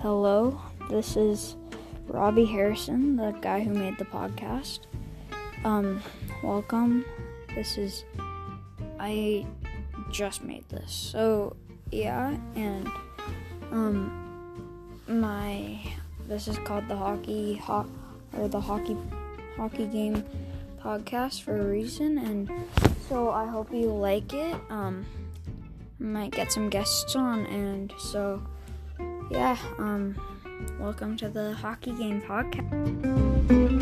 Hello, this is Robbie Harrison, the guy who made the podcast. Um, welcome. This is I just made this. So, yeah, and um my this is called the hockey ho- or the hockey hockey game podcast for a reason and so I hope you like it. Um might get some guests on and so yeah, um welcome to the hockey game podcast.